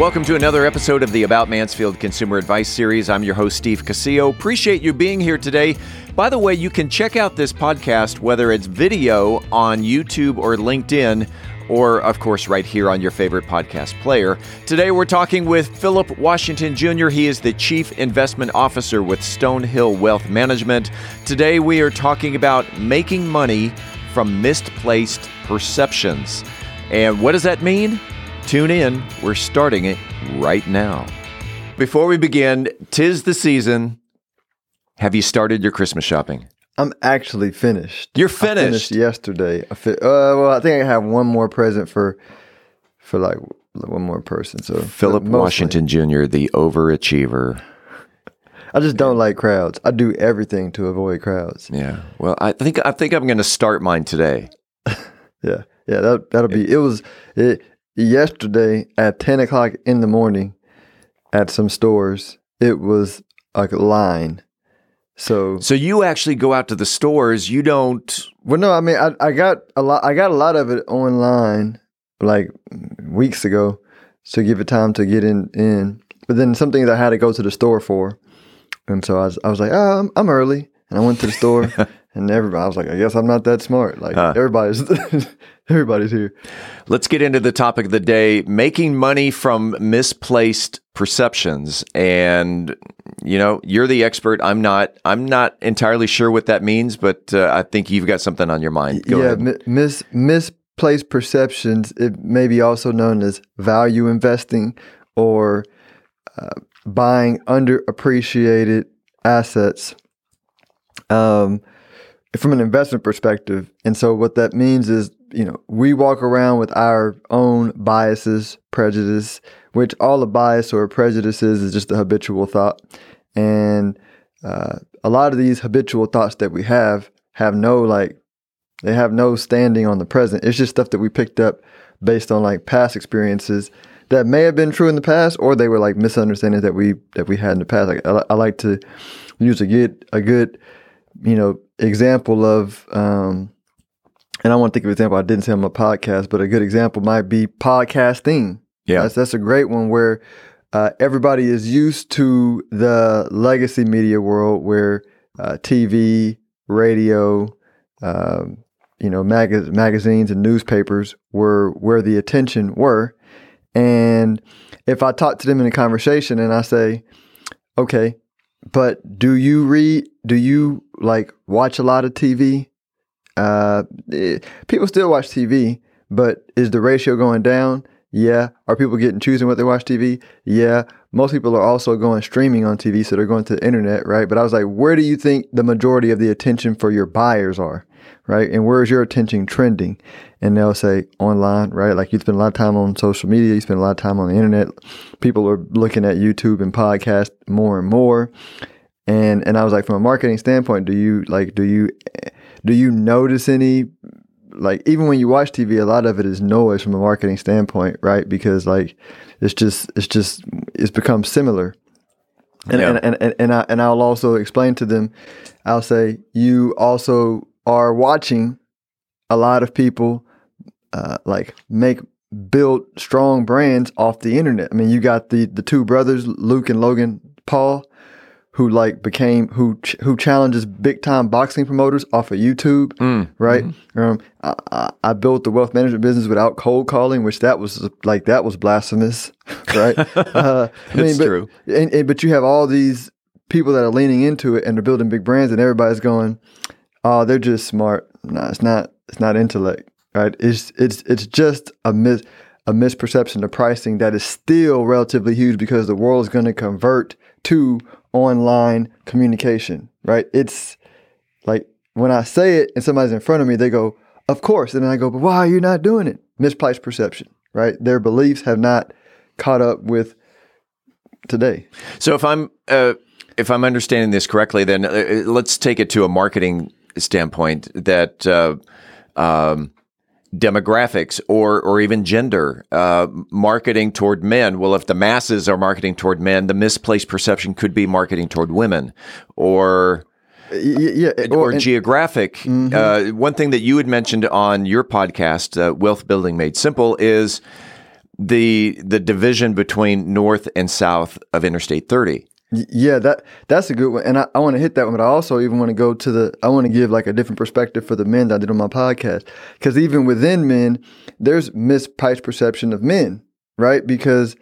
Welcome to another episode of the About Mansfield Consumer Advice Series. I'm your host, Steve Casillo. Appreciate you being here today. By the way, you can check out this podcast, whether it's video on YouTube or LinkedIn, or of course, right here on your favorite podcast player. Today, we're talking with Philip Washington Jr. He is the Chief Investment Officer with Stonehill Wealth Management. Today, we are talking about making money from misplaced perceptions. And what does that mean? Tune in. We're starting it right now. Before we begin, tis the season. Have you started your Christmas shopping? I'm actually finished. You're I finished. yesterday. I fi- uh, well, I think I have one more present for for like one more person. So Philip. Washington Jr., the overachiever. I just don't like crowds. I do everything to avoid crowds. Yeah. Well, I think I think I'm going to start mine today. Yeah, yeah. That that'll be. It was it yesterday at ten o'clock in the morning at some stores. It was a line. So So you actually go out to the stores. You don't. Well, no, I mean, I, I got a lot. I got a lot of it online, like weeks ago, to give it time to get in. In, but then some things I had to go to the store for, and so I was, I was like, oh, I'm, I'm early, and I went to the store, and everybody, I was like, I guess I'm not that smart. Like Huh. everybody's, everybody's here. Let's get into the topic of the day: making money from misplaced perceptions. And you know, you're the expert. I'm not. I'm not entirely sure what that means, but uh, I think you've got something on your mind. Go yeah, mi- mis misplaced perceptions. It may be also known as value investing or uh, buying underappreciated assets. Um, from an investment perspective, and so what that means is, you know, we walk around with our own biases, prejudice, which all a bias or a prejudice is is just a habitual thought, and uh, a lot of these habitual thoughts that we have have no like they have no standing on the present. It's just stuff that we picked up based on like past experiences that may have been true in the past, or they were like misunderstandings that we that we had in the past. Like I, I like to use a good a good you know example of um, and I want to think of an example I didn't say on my podcast, but a good example might be podcasting. Yeah. that's that's a great one where uh, everybody is used to the legacy media world where uh, TV, radio, um, you know, mag- magazines and newspapers were where the attention were. And if I talk to them in a conversation and I say, okay, but do you read, do you like watch a lot of TV? Uh, eh, people still watch TV, but is the ratio going down? Yeah. Are people getting choosing what they watch TV? Yeah. Most people are also going streaming on TV, so they're going to the internet, right? But I was like, where do you think the majority of the attention for your buyers are, right? And where is your attention trending? And they'll say online, right? Like you spend a lot of time on social media, you spend a lot of time on the internet. People are looking at YouTube and podcast more and more. And and I was like, from a marketing standpoint, do you like do you do you notice any like even when you watch TV, a lot of it is noise from a marketing standpoint, right? Because like it's just it's just it's become similar. And Yeah. and, and, and, and I and I'll also explain to them, I'll say you also are watching a lot of people uh, like make build strong brands off the internet. I mean, you got the the two brothers, Luke and Logan Paul, who like became who ch- who challenges big time boxing promoters off of YouTube, right? Um, I, I, I built the wealth management business without cold calling, which that was like that was blasphemous, right? uh, I It's but, true. And, and but you have all these people that are leaning into it and they're building big brands, and everybody's going, "Oh, they're just smart." No, it's not. It's not intellect, right? It's it's it's just a mis a misperception of pricing that is still relatively huge because the world is going to convert to online communication, right? It's like when I say it and somebody's in front of me, they go, "Of course," and then I go, "But why are you not doing it?" Misplaced perception, right? Their beliefs have not caught up with today. So if I'm uh, if I'm understanding this correctly, then uh, uh, let's take it to a marketing standpoint that uh, um, demographics or or even gender uh, marketing toward men. Well, if the masses are marketing toward men, the misplaced perception could be marketing toward women or. Yeah, or and- geographic. Uh, one thing that you had mentioned on your podcast, uh, Wealth Building Made Simple, is the the division between north and south of Interstate 30. Yeah, that that's a good one, and I, I want to hit that one. But I also even want to go to the. I want to give like a different perspective for the men that I did on my podcast, because even within men, there's mispriced perception of men, right? Because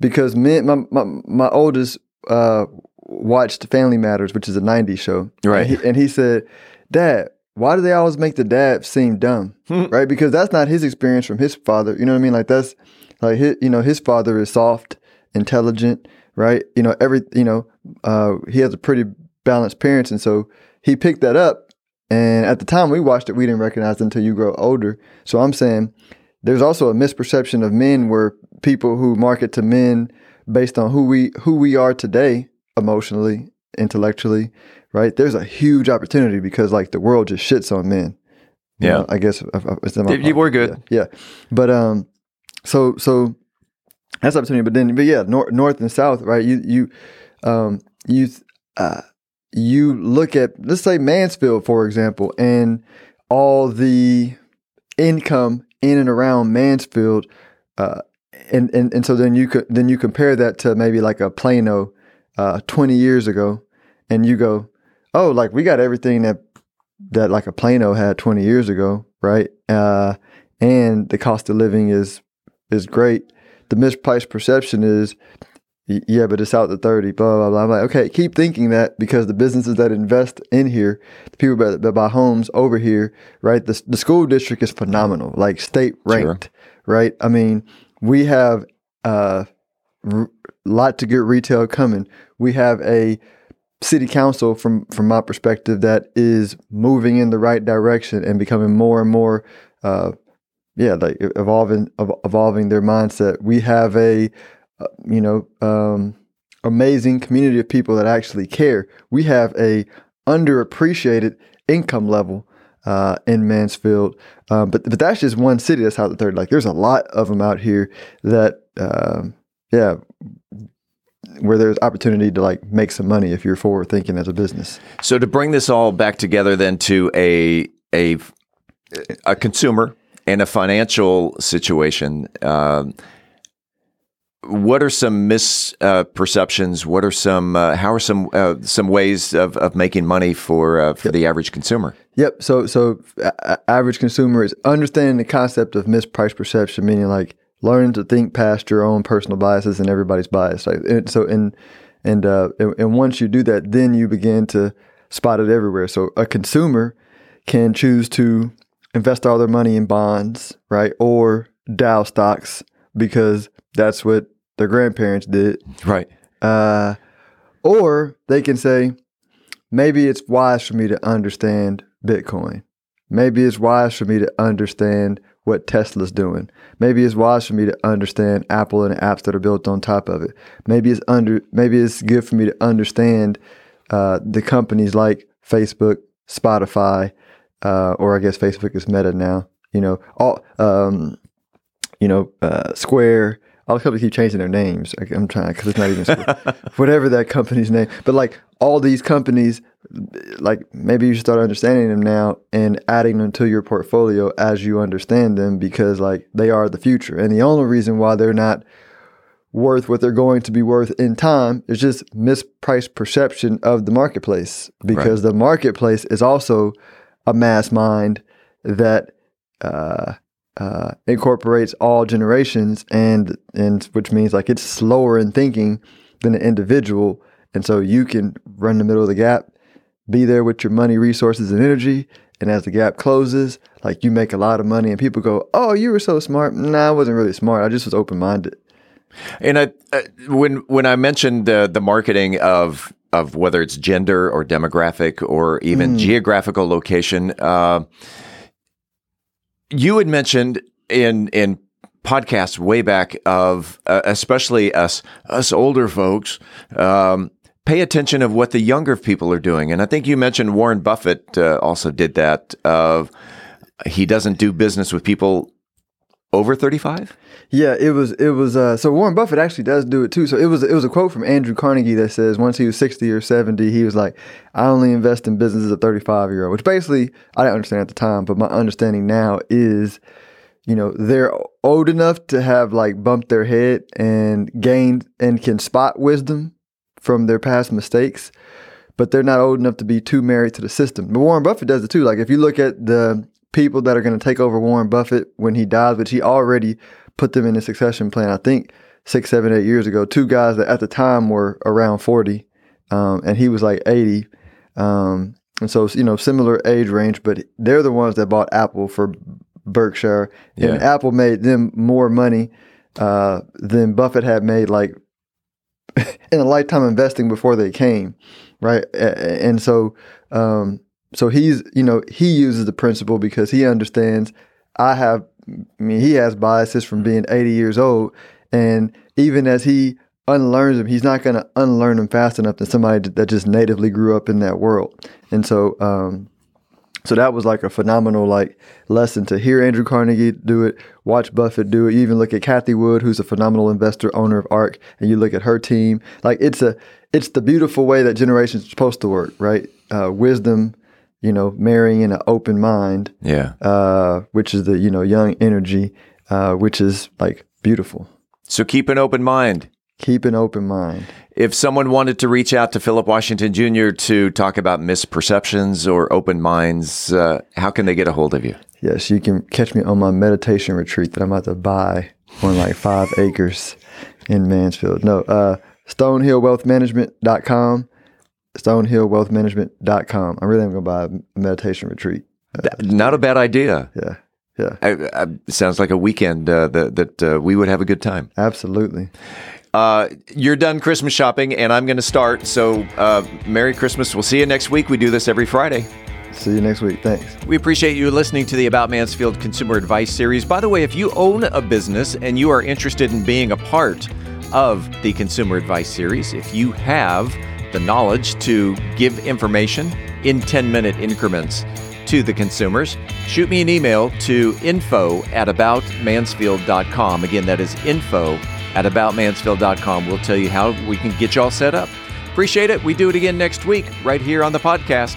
because men, my my, my oldest uh, watched Family Matters, which is a '90s show, Right. And he, and he said, "Dad, why do they always make the dad seem dumb, right? Because that's not his experience from his father. You know what I mean? Like that's like his, you know, his father is soft, intelligent, right? You know, every you know, uh, he has a pretty balanced parents, and so he picked that up. And at the time we watched it, we didn't recognize it until you grow older. So I'm saying there's also a misperception of men where people who market to men based on who we who we are today, emotionally, intellectually, right? There's a huge opportunity because like the world just shits on men. You Yeah. know, I guess uh, uh, it's my- You- you were good. Yeah, yeah. but um, so so that's opportunity. But then, but yeah, north, north and south, right? You you um you uh you look at let's say Mansfield for example, and all the income in and around Mansfield, uh, and and and so then you could then you compare that to maybe like a Plano, uh, twenty years ago, and you go, oh, like we got everything that that like a Plano had twenty years ago, right? Uh, and the cost of living is is great. The mispriced perception is, yeah, but it's out to thirty. Blah blah blah. I'm like, okay, keep thinking that because the businesses that invest in here, the people that, buy homes over here, right? The the school district is phenomenal, like state ranked, right? I mean, we have a r- lot to get retail coming. We have a city council from from my perspective that is moving in the right direction and becoming more and more uh yeah like evolving evolving their mindset we have a uh, you know um amazing community of people that actually care we have a underappreciated income level uh, in Mansfield, um, but but that's just one city. That's how the third. Like, there's a lot of them out here that, um, yeah, where there's opportunity to like make some money if you're forward thinking as a business. So to bring this all back together then to a a a consumer and a financial situation, um, what are some misperceptions? what are some uh, how are some uh, some ways of, of making money for uh, for the average consumer? Yep. So so average consumer is understanding the concept of mispriced perception, meaning like learning to think past your own personal biases and everybody's bias. Like and so and and uh and, and once you do that, then you begin to spot it everywhere. So a consumer can choose to invest all their money in bonds, right, or Dow stocks because that's what their grandparents did. Right. Uh, or they can say, maybe it's wise for me to understand Bitcoin. Maybe it's wise for me to understand what Tesla's doing. Maybe it's wise for me to understand Apple and the apps that are built on top of it. Maybe it's under. Maybe it's good for me to understand uh, the companies like Facebook, Spotify, uh, or I guess Facebook is Meta now. You know, all um, you know, uh, Square. All the companies keep changing their names. I'm trying because it's not even Square. whatever that company's name. But like all these companies, like maybe you should start understanding them now and adding them to your portfolio as you understand them because like they are the future. And the only reason why they're not worth what they're going to be worth in time is just mispriced perception of the marketplace because the marketplace is also a mass mind that uh, uh, incorporates all generations and and which means like it's slower in thinking than an individual. And so you can run the middle of the gap be there with your money resources and energy. And as the gap closes like you make a lot of money and people go oh you were so smart. Nah i wasn't really smart. I just was open-minded. And I, uh, when when I mentioned uh, the marketing of of whether it's gender or demographic or even geographical location, uh, you had mentioned in in podcasts way back of uh, especially us us older folks. Um, Pay attention of what the younger people are doing, and I think you mentioned Warren Buffett uh, also did that. Of he doesn't do business with people over thirty five. Yeah, it was it was uh so Warren Buffett actually does do it too. So it was it was a quote from Andrew Carnegie that says once he was 60 or 70, he was like, I only invest in businesses of 35 year old, which basically I didn't understand at the time, but my understanding now is you know, they're old enough to have like bumped their head and gained and can spot wisdom from their past mistakes, but they're not old enough to be too married to the system. But Warren Buffett does it too. Like if you look at the people that are going to take over Warren Buffett when he dies, which he already put them in a succession plan, I think six, seven, eight years ago, two guys that at the time were around 40, um, and he was like 80. Um, and so, you know, similar age range, but they're the ones that bought Apple for Berkshire, and Yeah. Apple made them more money uh, than Buffett had made, like in a lifetime investing before they came, right? And so, um, so he's, you know, he uses the principle because he understands. I have, I mean, he has biases from being 80 years old, and even as he unlearns them, he's not going to unlearn them fast enough than somebody that just natively grew up in that world. And so, um, so that was like a phenomenal like lesson to hear Andrew Carnegie do it, watch Buffett do it. You even look at Cathie Wood, who's a phenomenal investor, owner of ARK, and you look at her team. Like it's a it's the beautiful way that generations are supposed to work, right? Uh, wisdom, you know, marrying in an open mind, Yeah. uh, which is the you know young energy, uh, which is like beautiful. So keep an open mind. Keep an open mind. If someone wanted to reach out to Philip Washington Jr. to talk about misperceptions or open minds, uh, how can they get a hold of you? Yes, you can catch me on my meditation retreat that I'm about to buy on like five acres in Mansfield. No, uh, StonehillWealthManagement.com. StonehillWealthManagement.com. I really am going to buy a meditation retreat. Not a bad idea. Yeah, yeah, I, I, sounds like a weekend uh, that, that uh, we would have a good time. absolutely. Uh, you're done Christmas shopping, and I'm going to start. So, uh, Merry Christmas. We'll see you next week. We do this every Friday. See you next week. Thanks. We appreciate you listening to the About Mansfield Consumer Advice Series. By the way, if you own a business and you are interested in being a part of the Consumer Advice Series, if you have the knowledge to give information in 10 minute increments to the consumers, shoot me an email to info at aboutmansfield.com. Again, that is info at aboutmansfield.com. We'll tell you how we can get you all set up. Appreciate it. We do it again next week right here on the podcast.